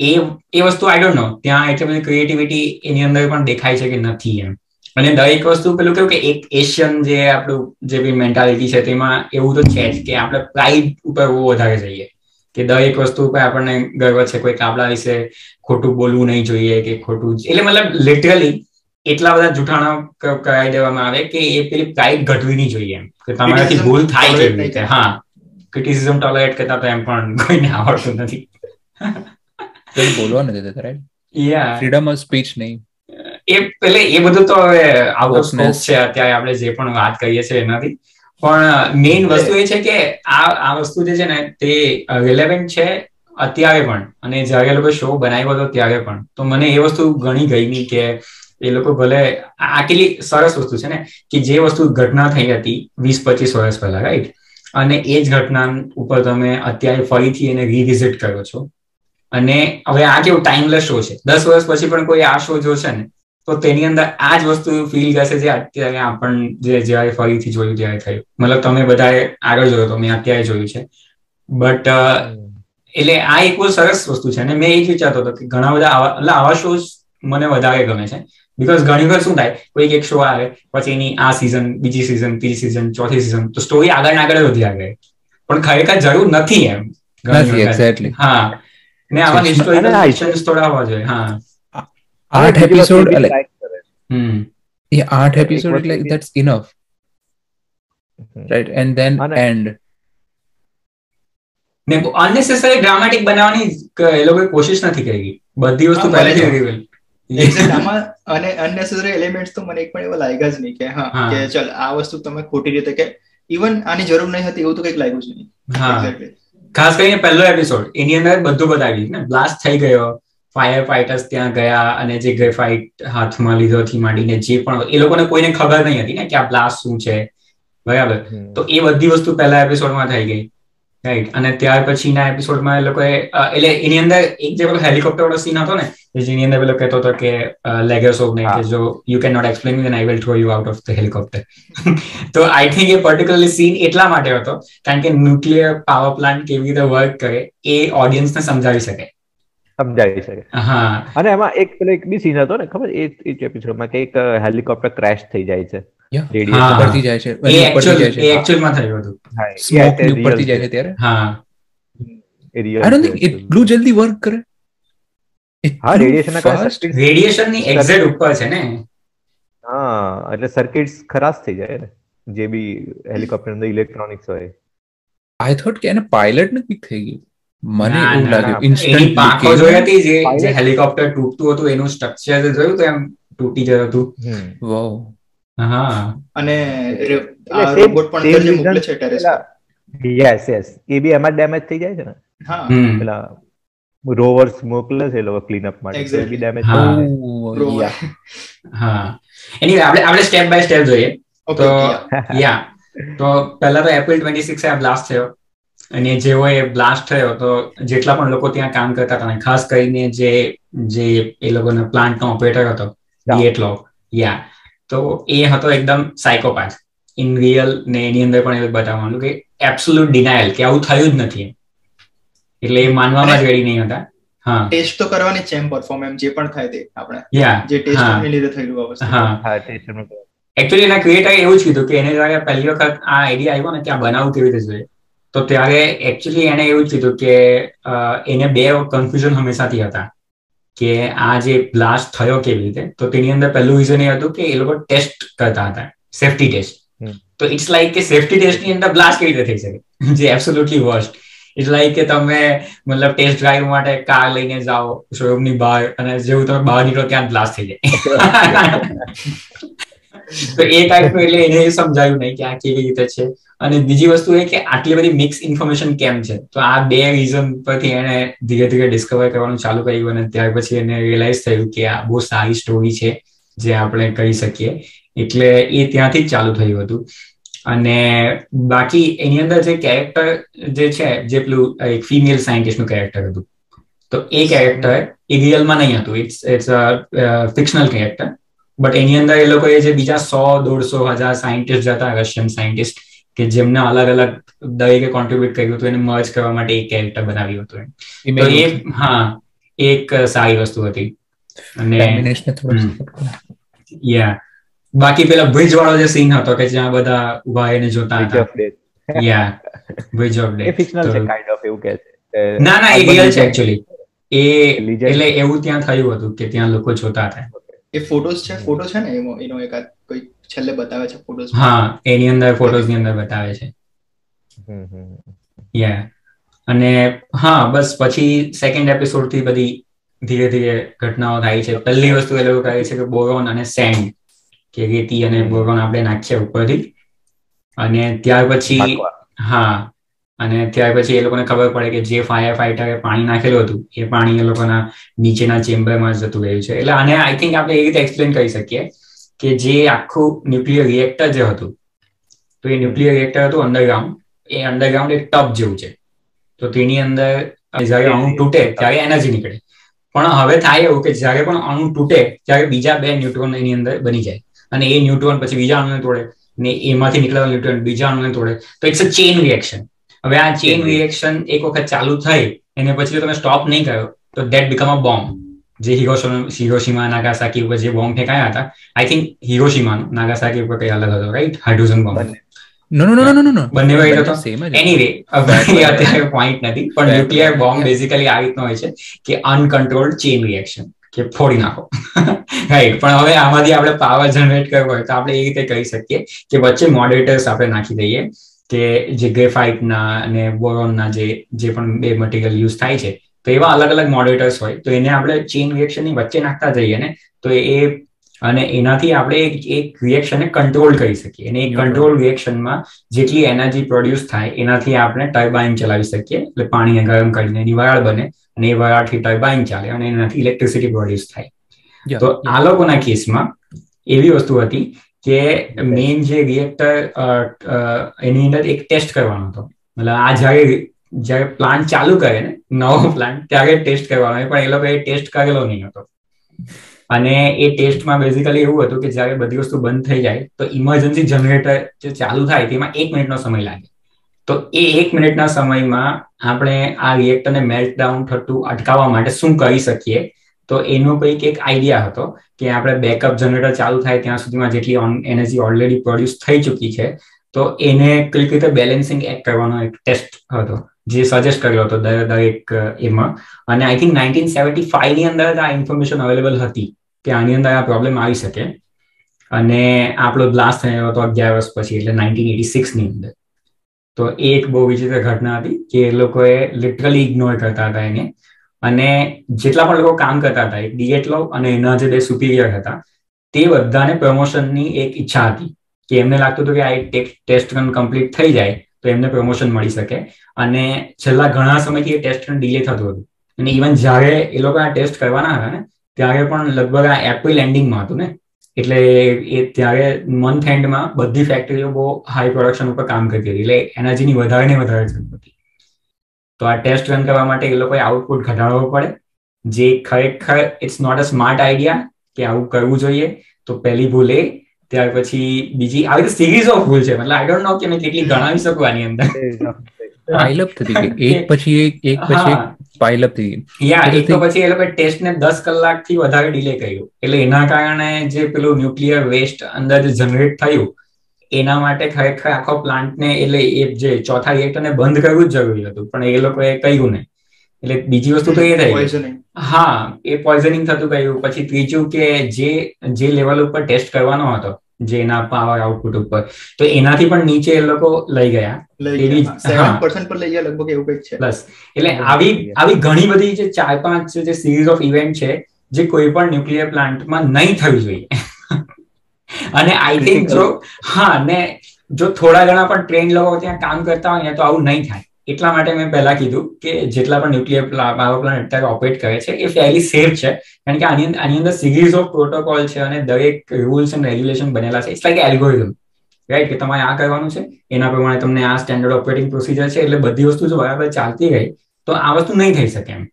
એ એ વસ્તુ આઈ ડોન્ટ નો ત્યાં એટલી બધી ક્રિએટિવિટી એની અંદર પણ દેખાય છે કે નથી એમ. અને દરેક વસ્તુ પેલું કેવું કે એક એશિયન જે આપણું જે બી મેન્ટાલિટી છે તેમાં એવું તો છે જ કે આપણે પ્રાઇડ ઉપર બહુ વધારે જઈએ. કે દરેક વસ્તુ ઉપર આપણને ગર્વ છે કોઈ કાબલા વિશે ખોટું બોલવું નહીં જોઈએ કે ખોટું એટલે મતલબ લિટરલી એટલા બધા જૂઠાણા કરાવી દેવામાં આવે કે એ પેલી પ્રાઇડ ઘટવી નહીં જોઈએ એમ. કે તમારાથી ભૂલ થાય કેવી રીતે? હા. ક્રિટિસિઝમ ટોલરેટ કરતા તો એમ પણ કોઈને આવડતું નથી. બોલવા નથી દેતા right yeah freedom of speech નહીં. એ એટલે એ બધું તો હવે આઉટ ઓફ સ્કોપ છે અત્યારે આપણે જે પણ વાત કરીએ છીએ એનાથી. પણ મેઇન વસ્તુ એ છે કે આ આ વસ્તુ જે છે ને તે રિલેવન્ટ છે અત્યારે પણ. અને જ્યારે લોકો શો બનાવ્યો હતો ત્યારે પણ. તો મને એ વસ્તુ ઘણી ગમી કે એ લોકો ભલે આ કેટલી સરસ વસ્તુ છે ને કે જે વસ્તુ ઘટના થઈ હતી વીસ પચીસ વર્ષ પહેલા રાઈટ અને એ જ ઘટના ઉપર તમે અત્યારે ફરીથી એને રિવિઝિટ કરો છો. અને હવે આ કેવું ટાઈમલેસ શો છે. દસ વર્ષ પછી પણ કોઈ આ શો જોશે ને તો તેની અંદર આ જ વસ્તુ ફીલ કરશે જે અત્યારે આપણ જે જ્યારે ફરીથી જોયું ત્યારે થયું. મતલબ તમે બધાએ આગળ જોયો તો મેં અત્યારે જોયું છે. બટ એટલે આ એક બહુ સરસ વસ્તુ છે અને મેં એ જ વિચારતો હતો કે ઘણા બધા આવા એટલે આવા શોઝ મને વધારે ગમે છે. બીકોઝ ઘણી વખત શું થાય કોઈક એક શો આવે પછી એની આ સિઝન બીજી સિઝન ત્રીજી સિઝન ચોથી સિઝન તો સ્ટોરી આગળ આગળ વધી આગળ પણ ખરેખર જરૂર નથી એમ હા. ને આવા હિસ્ટોરિકલ થોડા હોવા જોઈએ હા. આઠ એપિસોડ એ આઠ એપિસોડ એટલે that's enough right and then and ને અનનેસેસરી ડ્રામેટિક બનાવવાની એ લોકોએ કોશિશ નથી કરી. બધી વસ્તુ પહેલેથી રિવીલ અને અનનેસેસરી એલિમેન્ટ્સ તો મને એક પણ એવા લાગ્યા જ નહીં કે હા કે ચલ આ વસ્તુ તમે ખોટી રીતે કે ઇવન આની જરૂર નહીં હતી એવું તો કંઈક લાગ્યું જ નહીં. ખાસ કરીને પહેલો એપિસોડ એની અંદર બધું બતાવી ને બ્લાસ્ટ થઈ ગયો. ફાયર ફાઇટર્સ ત્યાં ગયા અને જે ગ્રેફાઇટ હાથમાં લીધો થી માંડીને જે પણ એ લોકોને કોઈને ખબર નહીં હતી ને કે આ બ્લાસ્ટ શું છે. બરાબર? તો એ બધી વસ્તુ પહેલા એપિસોડમાં થઈ ગઈ. રાઈટ અને ત્યાર પછીના એપિસોડમાં એ લોકોએ એટલે એની અંદર એક જે પેલો હેલિકોપ્ટર વાળો સીન હતો ને જેની અંદર પેલો કહેતો હતો કે લેગર્સ ઓફ ને કે જો you can not explain then I will throw you out of the helicopter તો આઈ થિંક એ પર્ટિક્યુલરલી સીન એટલા માટે હતો કારણ કે ન્યુક્લિયર પાવર પ્લાન્ટ કેવી રીતે વર્ક કરે એ ઓડિયન્સને સમજાવી શકે. સમજાવી શકે. હા. અને એમાં એક પેલો એક બી સીન હતો ને ખબર? એ એપિસોડમાં કે એક હેલિકોપ્ટર ક્રેશ થઈ જાય છે. ઉપરથી જાય છે એ એકચ્યુઅલ એ એકચ્યુઅલમાં થયું હતું સ્મોક ઉપરથી જાય છે ત્યારે. હા. આઈ ડોન્ટ થિંક એટલું જલ્દી વર્ક કરે. હા રેડિયેશન રેડિયેશનની એક્ઝેક્ટ ઉપર છે ને? હા એટલે સર્કિટ્સ ખરાબ થઈ જાય ને. જે બી હેલિકોપ્ટર અંદર ઇલેક્ટ્રોનિક્સ હોય. આઈ થોટ કે એને પાયલટ ને પીક થઈ ગયું. મને એવું લાગ્યું ઇન્સ્ટન્ટ પાંખો જોઈ હતી જે જે હેલિકોપ્ટર તૂટતું હતું એનું સ્ટ્રક્ચર જોયું તો એમ તૂટી ગયું હતું વાવ અને એટલે રોબોટ પણ અંદર જે મોકલે છે ટેરેસ યસ યસ એ બી એમાં ડેમેજ થઈ જાય છે ને? હા. પેલા રોવર્સ મોકલે છે લોકો ક્લીન અપ માટે એ બી ડેમેજ હા. હા. એની આપણે આપણે સ્ટેપ બાય સ્ટેપ જોઈએ. તો યા તો પહેલા તો એપ્રિલ ટ્વેન્ટી સિક્સ આ બ્લાસ્ટ થયો. અને જેવો એ બ્લાસ્ટ થયો તો જેટલા પણ લોકો ત્યાં કામ કરતા હતા ખાસ કરીને જે જે એ લોકોનો પ્લાન્ટનો ઓપરેટર હતો એટલો. યા તો એ હતો એકદમ સાયકોપાથ ઇન રિયલ ને એની અંદર પણ એ બતાવવાનું કે એબ્સોલ્યુટ ડિનાયલ કે આવું થયું જ નથી એટલે એ માનવામાં જ રેડી નહીં હતા. હા. ટેસ્ટ તો કરવાની જ છે એમ પરફોર્મ એમ જે પણ થાય તે આપણે. યા જે ટેસ્ટ. ને લીધે થયેલું આ વસ્તુ. હા. હા ટેસ્ટ એકચ્યુઅલી એના ક્રિએટરે એવું જ કીધું કે એને જ્યારે પહેલી વખત આ આઈડિયા આવ્યો ને કે આ બનાવવું કેવી રીતે જોઈએ તો ત્યારે એકચ્યુઅલી એને એવું જ કીધું કે એને બે કન્ફ્યુઝન હંમેશાથી હતા. કે આ જે બ્લાસ્ટ થયો કેવી રીતે? તો તેની અંદર પહેલું રીઝન એ હતું કે એ લોકો ટેસ્ટ કરતા હતા સેફટી ટેસ્ટ તો ઇટ્સ લાઈક કે સેફટી ટેસ્ટની અંદર બ્લાસ્ટ કેવી રીતે થઈ શકે? જે એબ્સોલ્યુટલી વર્સ્ટ ઇટ્સ લાઈક કે તમે મતલબ ટેસ્ટ ડ્રાઈવ માટે કાર લઈને જાઓ શોરૂમની બહાર અને જેવું તમે બહાર નીકળો ત્યાં બ્લાસ્ટ થઈ જાય. તો એ ટાઈપનું એટલે એને સમજાયું નહીં કે આ કેવી રીતે છે. અને બીજી વસ્તુ એ કે આટલી બધી મિક્સ ઇન્ફોર્મેશન કેમ છે? તો આ બે રીઝન પરથી એને ધીરે ધીરે ડિસ્કવર કરવાનું ચાલુ કર્યું અને ત્યાર પછી એને રિયલાઇઝ થયું કે આ બહુ સારી સ્ટોરી છે જે આપણે કરી શકીએ. એટલે એ ત્યાંથી જ ચાલુ થયું હતું. અને બાકી એની અંદર જે કેરેક્ટર જે છે, જે પેલું એક ફિમેલ સાયન્ટિસ્ટનું કેરેક્ટર હતું. તો એ કેરેક્ટર એ રિયલમાં નહીં હતું. It's it's fictional character but એની અંદર એ લોકોએ જે બીજા સો દોઢસો હજાર સાયન્ટિસ્ટ જતા રશિયન સાયન્ટિસ્ટ કે જેમને અલગ અલગ દરેકે કોન્ટ્રીબ્યુટ કર્યું હતું એને મર્જ કરવા માટે એક કેરેક્ટર બનાવ્યું હતું તો એ હા એક સારી વસ્તુ હતી. અને. યા બાકી પેલા બ્રિજ વાળો જે સીન હતો કે જ્યાં બધા ઊભા એને જોતા હતા. Yeah bridge of a day fictional છે કાઇન્ડ ઓફ એવું કે છે. ના ના એ રિયલ છે એક્ચ્યુઅલી એ એટલે એવું ત્યાં થયું હતું કે ત્યાં લોકો જોતા હતા. એ ફોટોસ છે? ફોટો છે ને? એનો એનો એકાદ કોઈ છેલ્લે બતાવે છે ફોટોસ હા એની અંદર ફોટોસની અંદર બતાવે છે. હમ, હમ. યા અને હા બસ પછી સેકન્ડ એપિસોડથી બધી ધીરે ધીરે ઘટનાઓ થાય છે. પહેલી વસ્તુ એ લોકો કહે છે કે બોરોન અને સેન્ડ કે રેતી અને બોરોન આપણે નાખીએ ઉપરથી. અને ત્યાર પછી હા અને ત્યાર પછી એ લોકોને ખબર પડે કે જે ફાયર ફાઈટરે પાણી નાખેલું હતું, એ પાણી એ લોકોના નીચેના ચેમ્બરમાં જતું રહ્યું છે. એટલે આને આઈ થિંક આપણે એ રીતે એક્સપ્લેન કરી શકીએ કે જે આખું ન્યુક્લિયર રિએક્ટર જે હતું, તો એ ન્યુક્લિયર રિએક્ટર હતું અંડરગ્રાઉન્ડ એ અંડરગ્રાઉન્ડ એક ટબ જેવું છે. તો તેની અંદર જયારે અણુ તૂટે ત્યારે એનર્જી નીકળે. પણ હવે થાય એવું કે જયારે પણ અણુ તૂટે ત્યારે બીજા બે ન્યુટ્રોન એની અંદર બની જાય. અને એ ન્યુટ્રોન પછી બીજા અણુને તોડે ને એમાંથી નીકળેલા ન્યુટ્રોન બીજા અણુને તોડે. તો ઇટ્સ અ ચેઇન રિએક્શન હવે આ ચેઇન રિએક્શન એક વખત ચાલુ થઈ એને પછી તમે સ્ટોપ નહીં કર્યો તો દેટ બીકમ અ બોમ્બ જે હિરોશીમા નાગાસાકી ઉપર જે બોમ્બ ફેંકાયા હતા આઈ થિંક હિરોશીમાનો નાગાસાકી ઉપર કઈ અલગ હતો right hydrogen bomb no no no no no બંને વઈ હતો. એનીવે અત્યારે પોઈન્ટ નથી પણ ન્યુક્લિયર બોમ્બ બેઝિકલી આ રીતનો હોય છે કે અનકન્ટ્રોલ્ડ ચેઇન રિએક્શન કે ફોડી નાખો. રાઈટ પણ હવે આમાંથી આપણે પાવર જનરેટ કરવો હોય તો આપણે એ રીતે કહી શકીએ કે વચ્ચે મોડરેટર્સ આપણે નાખી દઈએ. કે જે ગ્રેફાઇટના અને બોરોનના જે જે પણ બે મટીરિયલ યુઝ થાય છે તો એવા અલગ અલગ મોડરેટર્સ હોય તો એને આપણે ચેઇન રિએક્શનની વચ્ચે નાખતા જઈએ ને તો એ અને એનાથી આપણે એક રિએક્શનને કંટ્રોલ કરી શકીએ. અને એ કંટ્રોલ રિએક્શનમાં જેટલી એનર્જી પ્રોડ્યુસ થાય એનાથી આપણે ટર્બાઇન ચલાવી શકીએ. એટલે પાણીને ગરમ કરીને એની વરાળ બને અને એ વરાળથી ટર્બાઇન ચાલે અને એનાથી ઇલેક્ટ્રિસિટી પ્રોડ્યુસ થાય. તો આ લોકોના કેસમાં એવી વસ્તુ હતી કે મેઇન જે રિએક્ટર એની અંદર એક ટેસ્ટ કરવાનો હતો. મતલબ આ જયારે જ્યારે પ્લાન્ટ ચાલુ કરે ને નવો પ્લાન્ટ ત્યારે ટેસ્ટ કરવાનો પણ એ લોકો એ ટેસ્ટ કરેલો નહીં હતો. અને એ ટેસ્ટમાં બેઝિકલી એવું હતું કે જ્યારે બધી વસ્તુ બંધ થઈ જાય તો ઇમરજન્સી જનરેટર જે ચાલુ થાય તેમાં એક મિનિટનો સમય લાગે. તો એ એક મિનિટના સમયમાં આપણે આ રિએક્ટરને મેલ્ટ ડાઉન થતું અટકાવવા માટે શું કરી શકીએ? તો એનો કંઈક એક આઈડિયા હતો કે આપણે બેકઅપ જનરેટર ચાલુ થાય ત્યાં સુધીમાં જેટલી એનર્જી ઓલરેડી પ્રોડ્યુસ થઈ ચૂકી છે, તો એને કંઈક રીતે બેલેન્સિંગ એક્ટ કરવાનો એક ટેસ્ટ હતો, જે સજેસ્ટ કર્યો હતો દરેક એમાં. અને આઈ થિંક નાઇન્ટીન સેવન્ટી ફાઈવની અંદર આ ઇન્ફોર્મેશન અવેલેબલ હતી કે આની અંદર આ પ્રોબ્લેમ આવી શકે. અને આપણો બ્લાસ્ટ થયો હતો અગિયાર વર્ષ પછી, એટલે નાઇન્ટીન એટી સિક્સની અંદર. તો એ એક બહુ વિચિત્ર ઘટના હતી કે એ લોકોએ લિટરલી ઇગ્નોર કરતા હતા એને. અને જેટલા પણ લોકો કામ કરતા હતા, એક ડીએટલો અને એના જે બે સુપિરિયર હતા, તે બધાને પ્રમોશનની એક ઈચ્છા હતી કે એમને લાગતું હતું કે આ એક ટેસ્ટ રન કમ્પ્લીટ થઈ જાય તો એમને પ્રમોશન મળી શકે. અને છેલ્લા ઘણા સમયથી એ ટેસ્ટ રન ડીલે થતું હતું. અને ઇવન જ્યારે એ લોકો આ ટેસ્ટ કરવાના હતા ને, ત્યારે પણ લગભગ આ એપ્રિલ એન્ડિંગમાં હતું ને. એટલે એ ત્યારે મંથ એન્ડમાં બધી ફેક્ટરીઓ બહુ હાઈ પ્રોડક્શન ઉપર કામ કરતી હતી. એટલે એનર્જીની વધારે ને વધારે જરૂર હતી. તો આ ટેસ્ટ રન કરવા માટે એ લોકોએ આઉટપુટ ઘટાડવો પડે. જે ખરેખર it's not a smart idea કે આવું કરવું જોઈએ તો પહેલી ભૂલ એ. ત્યાર પછી બીજી આવી રીતે સિરીઝ ઓફ ભૂલ છે. મતલબ આઈ ડોન્ટ નો કે મેં કેટલી ગણાવી શકું આની અંદર. પાઇલઅપ થતી એક પછી એક એક પછી એક પાઇલઅપ થઈ યા એક તો પછી એ લોકો ટેસ્ટ ને દસ કલાકથી વધારે ડિલે કર્યું. એટલે એના કારણે જે પેલું ન્યુક્લિયર વેસ્ટ અંદર જે જનરેટ થયું એના માટે ખરેખર આખો પ્લાન્ટને એટલે એ જે ચોથા રિએક્ટરને બંધ કરવું જ જરૂરી હતું. પણ એ લોકોએ કહ્યું નહીં. એટલે બીજી વસ્તુ તો એ થઈ હા એ પોઈઝનિંગ થતું ગયું. પછી ત્રીજું કે જે જે લેવલ ઉપર ટેસ્ટ કરવાનો હતો જે એના પાવર આઉટપુટ ઉપર તો એનાથી પણ નીચે એ લોકો લઈ ગયા. પર લઈ ગયા લગભગ એવું કંઈક છે. પ્લસ એટલે આવી આવી ઘણી બધી જે ચાર પાંચ જે સિરીઝ ઓફ ઇવેન્ટ છે જે કોઈ પણ ન્યુક્લિયર પ્લાન્ટમાં નહીં થવી જોઈએ. અને આઈ થિંક જો હા ને જો થોડા ઘણા પણ ટ્રેન લોકો ત્યાં કામ કરતા હોય તો આવું નહીં થાય. એટલા માટે મેં પહેલા કીધું કે જેટલા પણ ન્યુક્લિયર પાવર પ્લાન્ટ અત્યારે ઓપરેટ કરે છે એ ફેરલી સેફ છે. કારણ કે આની આની અંદર સિરીઝ ઓફ પ્રોટોકોલ છે અને દરેક રૂલ્સ એન્ડ રેગ્યુલેશન બનેલા છે. ઇટ્સ લાઈક એલ્ગોરિઝમ રાઈટ કે તમારે આ કરવાનું છે એના પ્રમાણે તમને આ સ્ટેન્ડર્ડ ઓપરેટિંગ પ્રોસિજર છે એટલે બધી વસ્તુ જો બરાબર ચાલતી ગઈ તો આ વસ્તુ નહીં થઈ શકે એમ.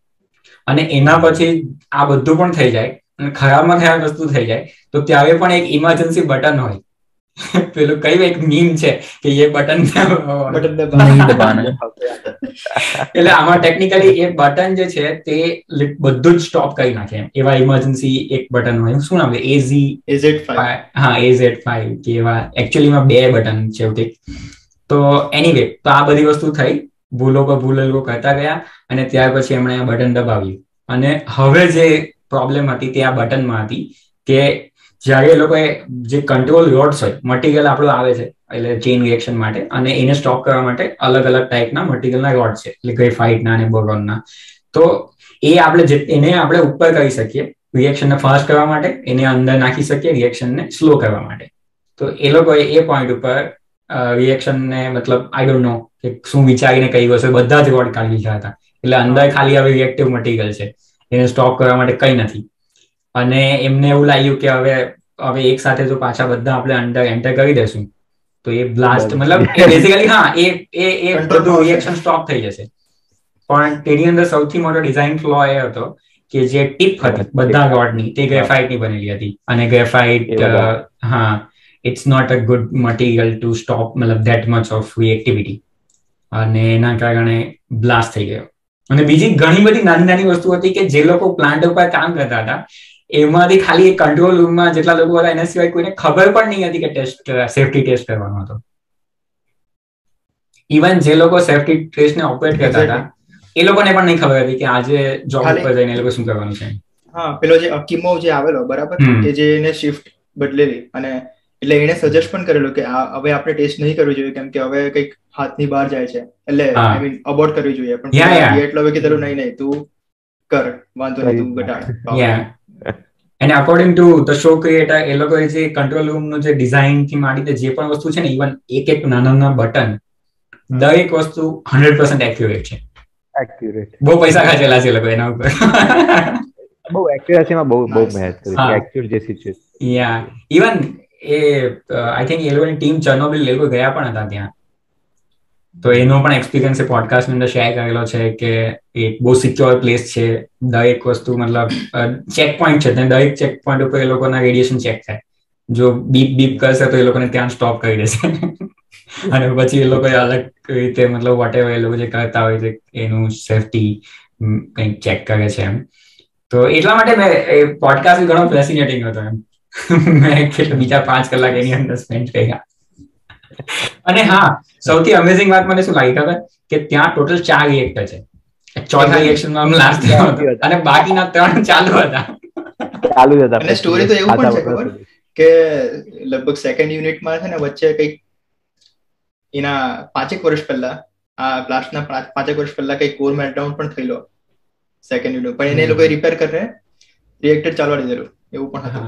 અને એના પછી આ બધું પણ થઈ જાય. ખરાબમાં ખરાબ વસ્તુ થઈ જાય તો ત્યારે પણ એક ઇમરજન્સી બટન હોય. પેલું કઈ એક મીમ છે કે એ બટન બટન એટલે આમાં ટેકનિકલી એ બટન જે છે તે બધું જ સ્ટોપ કરી નાખે એવા ઇમરજન્સી એક બટન હોય. શું નામ એઝી એઝેડ હા એઝેડ ફાઈવ કે એવા એકચ્યુઅલીમાં બે બટન છે તો એનીવે તો આ બધી વસ્તુ થઈ. ભૂલો પર ભૂલ કરતા ગયા અને ત્યાર પછી એમણે બટન દબાવ્યું. અને હવે જે પ્રોબ્લેમ હતી તે આ બટનમાં હતી કે જ્યારે એ લોકોએ જે કંટ્રોલ રોડ્સ હોય મટીરિયલ આપણું આવે છે, એટલે ચેઇન રિએક્શન માટે, અને એને સ્ટોપ કરવા માટે અલગ અલગ ટાઈપના મટીરિયલના રોડ છે, એટલે ગ્રેફાઇટના અને બોરોનના તો એ આપણે એને આપણે ઉપર કરી શકીએ રિએક્શનને ફાસ્ટ કરવા માટે, એને અંદર નાખી શકીએ રિએક્શનને સ્લો કરવા માટે. તો એ લોકોએ એ પોઈન્ટ ઉપર રિએક્શનને મતલબ આઈ ડોન્ટ નો કે શું વિચારીને કઈ વસ્તુ બધા જ રોડ કાઢી લીધા હતા. એટલે અંદર ખાલી હવે રિએક્ટિવ મટીરિયલ છે. એને સ્ટોપ કરવા માટે કઈ નથી. અને એમને એવું લાગ્યું કે હવે હવે એક સાથે જો પાછા બધા આપણે અંડર એન્ટર કરી દેશું તો એ બ્લાસ્ટ મતલબ બેઝિકલી હા એ એ એ બધું રિએક્શન સ્ટોપ થઈ જશે. પણ તેની અંદર સૌથી મોટો ડિઝાઇન ફ્લો એ હતો કે જે ટીપ હતી બધા રોડની તે ગ્રેફાઇટની બનેલી હતી. અને ગ્રેફાઇટ હા it's not a good material to stop મતલબ ધેટ મચ ઓફ રિએક્ટિવિટી અને એના કારણે બ્લાસ્ટ થઈ ગયો. અને બીજી ઘણી બધી નાની નાની વસ્તુ હતી કે જે લોકો પ્લાન્ટ ઉપર કામ કરતા હતા એમાંથી ખાલી કંટ્રોલ રૂમમાં જેટલા લોકો હતા એના સિવાય કોઈને ખબર પણ નહીં હતી કે ટેસ્ટ સેફટી ટેસ્ટ કરવાનો હતો. ઇવન જે લોકો સેફટી ટેસ્ટ ને ઓપરેટ કરતા હતા એ લોકોને પણ નહીં ખબર હતી કે આજે જોબ ઉપર જઈને એ લોકો શું કરવાનું છે. હા પેલો જે અકીમો જે આવેલો બરાબર? કે જે એને શિફ્ટ બદલેલી અને એટલે એને સજેસ્ટ પણ કરેલું કે હવે આપણે ટેસ્ટ નહીં કરવી જોઈએ કેમ કે હવે કંઈક હાથની બહાર જાય છે. એટલે આઈ મીન અબોર્ટ કરવી જોઈએ પણ એટલે હવે કીધેલું નહીં નહીં તું કર વાંધો નહીં તું ઘટાડ અને according to the show creator એ લોકોએ જે કંટ્રોલ રૂમનું જે ડિઝાઇનથી માંડીને જે પણ વસ્તુ છે ને ઇવન એક એક નાના નાના બટન દરેક વસ્તુ હંડ્રેડ પર્સન્ટ એક્યુરેટ છે. એક્યુરેટ બહુ પૈસા ખાચેલા છે લોકો એના ઉપર. બહુ એક્યુરેસીમાં બહુ બહુ મહેનત કરી છે એક્યુરેટ જે સિચ્યુએશન યા ઇવન એ આઈ થિંક એ લોકોની ટીમ ચર્નોબિલ એ લોકો ગયા પણ હતા ત્યાં. તો એનો પણ એક્સપિરિયન્સ એ પોડકાસ્ટ અંદર શેર કરેલો છે કે એક બહુ સિક્યોર પ્લેસ છે. દરેક વસ્તુ મતલબ ચેક પોઈન્ટ છે. દરેક ચેક પોઈન્ટ ઉપર એ લોકોના રેડિયેશન ચેક થાય. જો બીપ બીપ કરશે તો એ લોકોને ત્યાં સ્ટોપ કરી દેશે. અને પછી એ લોકો અલગ રીતે મતલબ વોટ એ લોકો જે કરતા હોય છે, એનું સેફટી કંઈક ચેક કરે છે એમ. તો એટલા માટે મેં પોડકાસ્ટ ઘણો ફેસિનેટિંગ હતો એમ. મેં કેટલા બીજા પાંચ કલાક એની અંદર સ્પેન્ડ કર્યા. અને હા સૌથી અમેઝિંગ વાત મને શું લાગી ખબર? કે ત્યાં ટોટલ ચાર રિએક્ટર છે. ચોથા રિએક્શનમાં લાસ્ટ અને બાકીના ત્રણ ચાલુ હતા. ચાલુ હતા. અને સ્ટોરી તો એવું પણ છે ખબર? કે લગભગ સેકન્ડ યુનિટમાં છે ને વચ્ચે કંઈક એના પાંચેક વર્ષ પહેલા આ બ્લાસ્ટના પાંચેક વર્ષ પહેલા કઈ કોર મેલ્ટડાઉન પણ થયેલો. સેકન્ડ યુનિટ પણ એને લોકોએ રિપેર કરીને રિએક્ટર ચાલવા દીધેલું. એવું પણ હતું.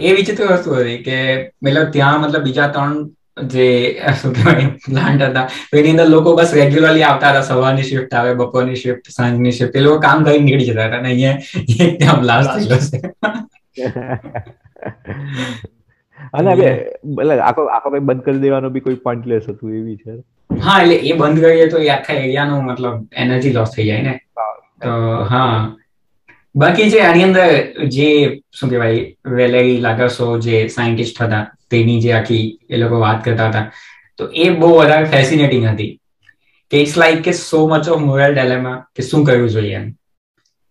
એ વિચિત્ર વસ્તુ હતી કે મતલબ ત્યાં મતલબ બીજા ત્રણ જે શું કહેવાય પ્લાન્ટ હતા એની અંદર લોકો બસ રેગ્યુલરલી આવતા હતા સવારની શિફ્ટ આવે બપોરની શિફ્ટ સાંજની શિફ્ટ એ લોકો કામ કરીને નીકળી જતા હતા અને અહીંયા ત્યાં બ્લાસ્ટ થયેલો છે અને હવે આખો આખો કઈ બંધ કરી દેવાનો બી કોઈ પોઈન્ટલેસ હતું એવી છે. હા એટલે એ બંધ કરીએ તો એ આખા એરિયાનો મતલબ એનર્જી લોસ થઈ જાય ને. તો હા. બાકી જે આની અંદર જે શું કહેવાય વેલેરી લાગર્સો જે સાયન્ટિસ્ટ હતા તેની જે આખી એ લોકો વાત કરતા હતા તો એ બહુ વધારે ફેસિનેટિંગ હતી. કે ઇટ્સ લાઈક કે so much of moral dilemma કે શું કરવું જોઈએ એમ.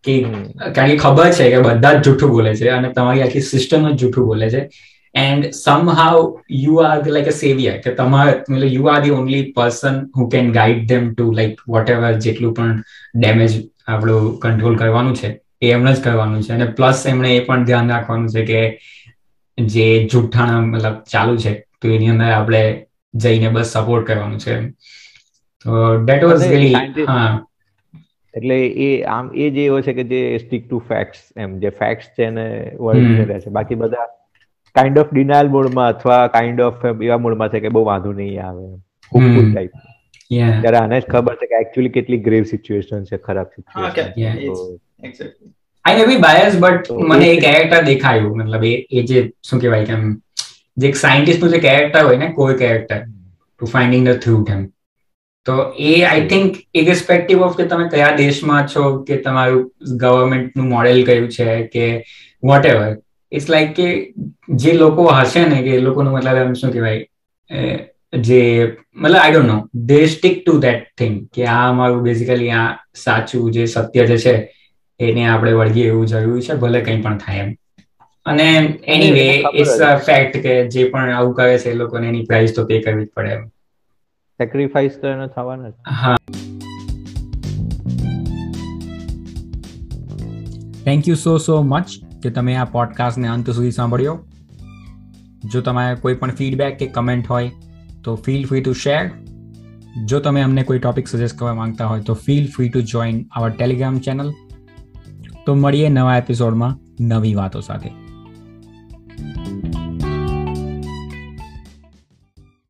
કે કારણ કે ખબર છે કે બધા જ જૂઠું બોલે છે અને તમારી આખી સિસ્ટમ જ જૂઠું બોલે છે. And somehow you are like a saviour કે તમારે મતલબ you are the only person who can guide them to like whatever જેટલું પણ ડેમેજ આપણું કંટ્રોલ કરવાનું છે. એ એમણે જ કરવાનું છે. અને પ્લસ એમણે એ પણ ધ્યાન રાખવાનું છે કે જે જુઠ્ઠાણ મતલબ ચાલુ છે તો એની અંદર આપણે જઈને બસ સપોર્ટ કરવાનું છે તો ડેટ વોઝ રિયલી હા. એટલે એ આમ એ જે એવો છે કે જે સ્ટીક ટુ ફેક્ટ્સ એમ જે ફેક્ટ્સ છે એને વળગીને રહે છે. બાકી બધા કાઇન્ડ ઓફ ડિનાયલ મોડમાં અથવા કાઇન્ડ ઓફ એવા મોડમાં છે કે બહુ વાંધો નહીં આવે હોપફુલ ટાઈપ ત્યારે આને જ ખબર છે કે એકચ્યુઅલી કેટલી ગ્રેવ સિચ્યુએશન છે ખરાબ situation I may be bias but મને એક કેરેક્ટર દેખાયું મતલબ એ જે શું કહેવાય કે જે એક સાયન્ટિસ્ટનું જે કેરેક્ટર હોય ને કોઈ character to finding the through એમ તો એ આઈ થિંક ઇરિસ્પેક્ટિવ ઓફ કે તમે કયા દેશમાં છો કે તમારું ગવર્મેન્ટનું મોડેલ કયું છે કે વોટ એવર ઇટ્સ લાઈક કે જે લોકો હશે ને કે એ લોકોનું મતલબ એમ શું કહેવાય જે મતલબ I don't know the stick to that thing કે આ અમારું બેઝિકલી આ સાચું જે સત્ય જે છે એને આપણે વળગીએ એવું જરૂરી છે ભલે કંઈ પણ થાય એમ. અને એનીવે ઇટ્સ અ ફેક્ટ કે જે પણ આવું કરે છે એ લોકોને એની પ્રાઇસ તો પે કરવી જ પડે એમ. સેક્રિફાઈસ તો એને થવાના હા. Thank you so so much કે તમે આ પોડકાસ્ટને અંત સુધી સાંભળ્યો. જો તમારે કોઈ પણ ફીડબેક કે કમેન્ટ હોય તો ફીલ ફ્રી ટુ શેર જો તમે અમને કોઈ ટોપિક સજેસ્ટ કરવા માંગતા હોય તો feel free to join our Telegram channel તો મળીએ નવા એપિસોડમાં નવી વાતો સાથે.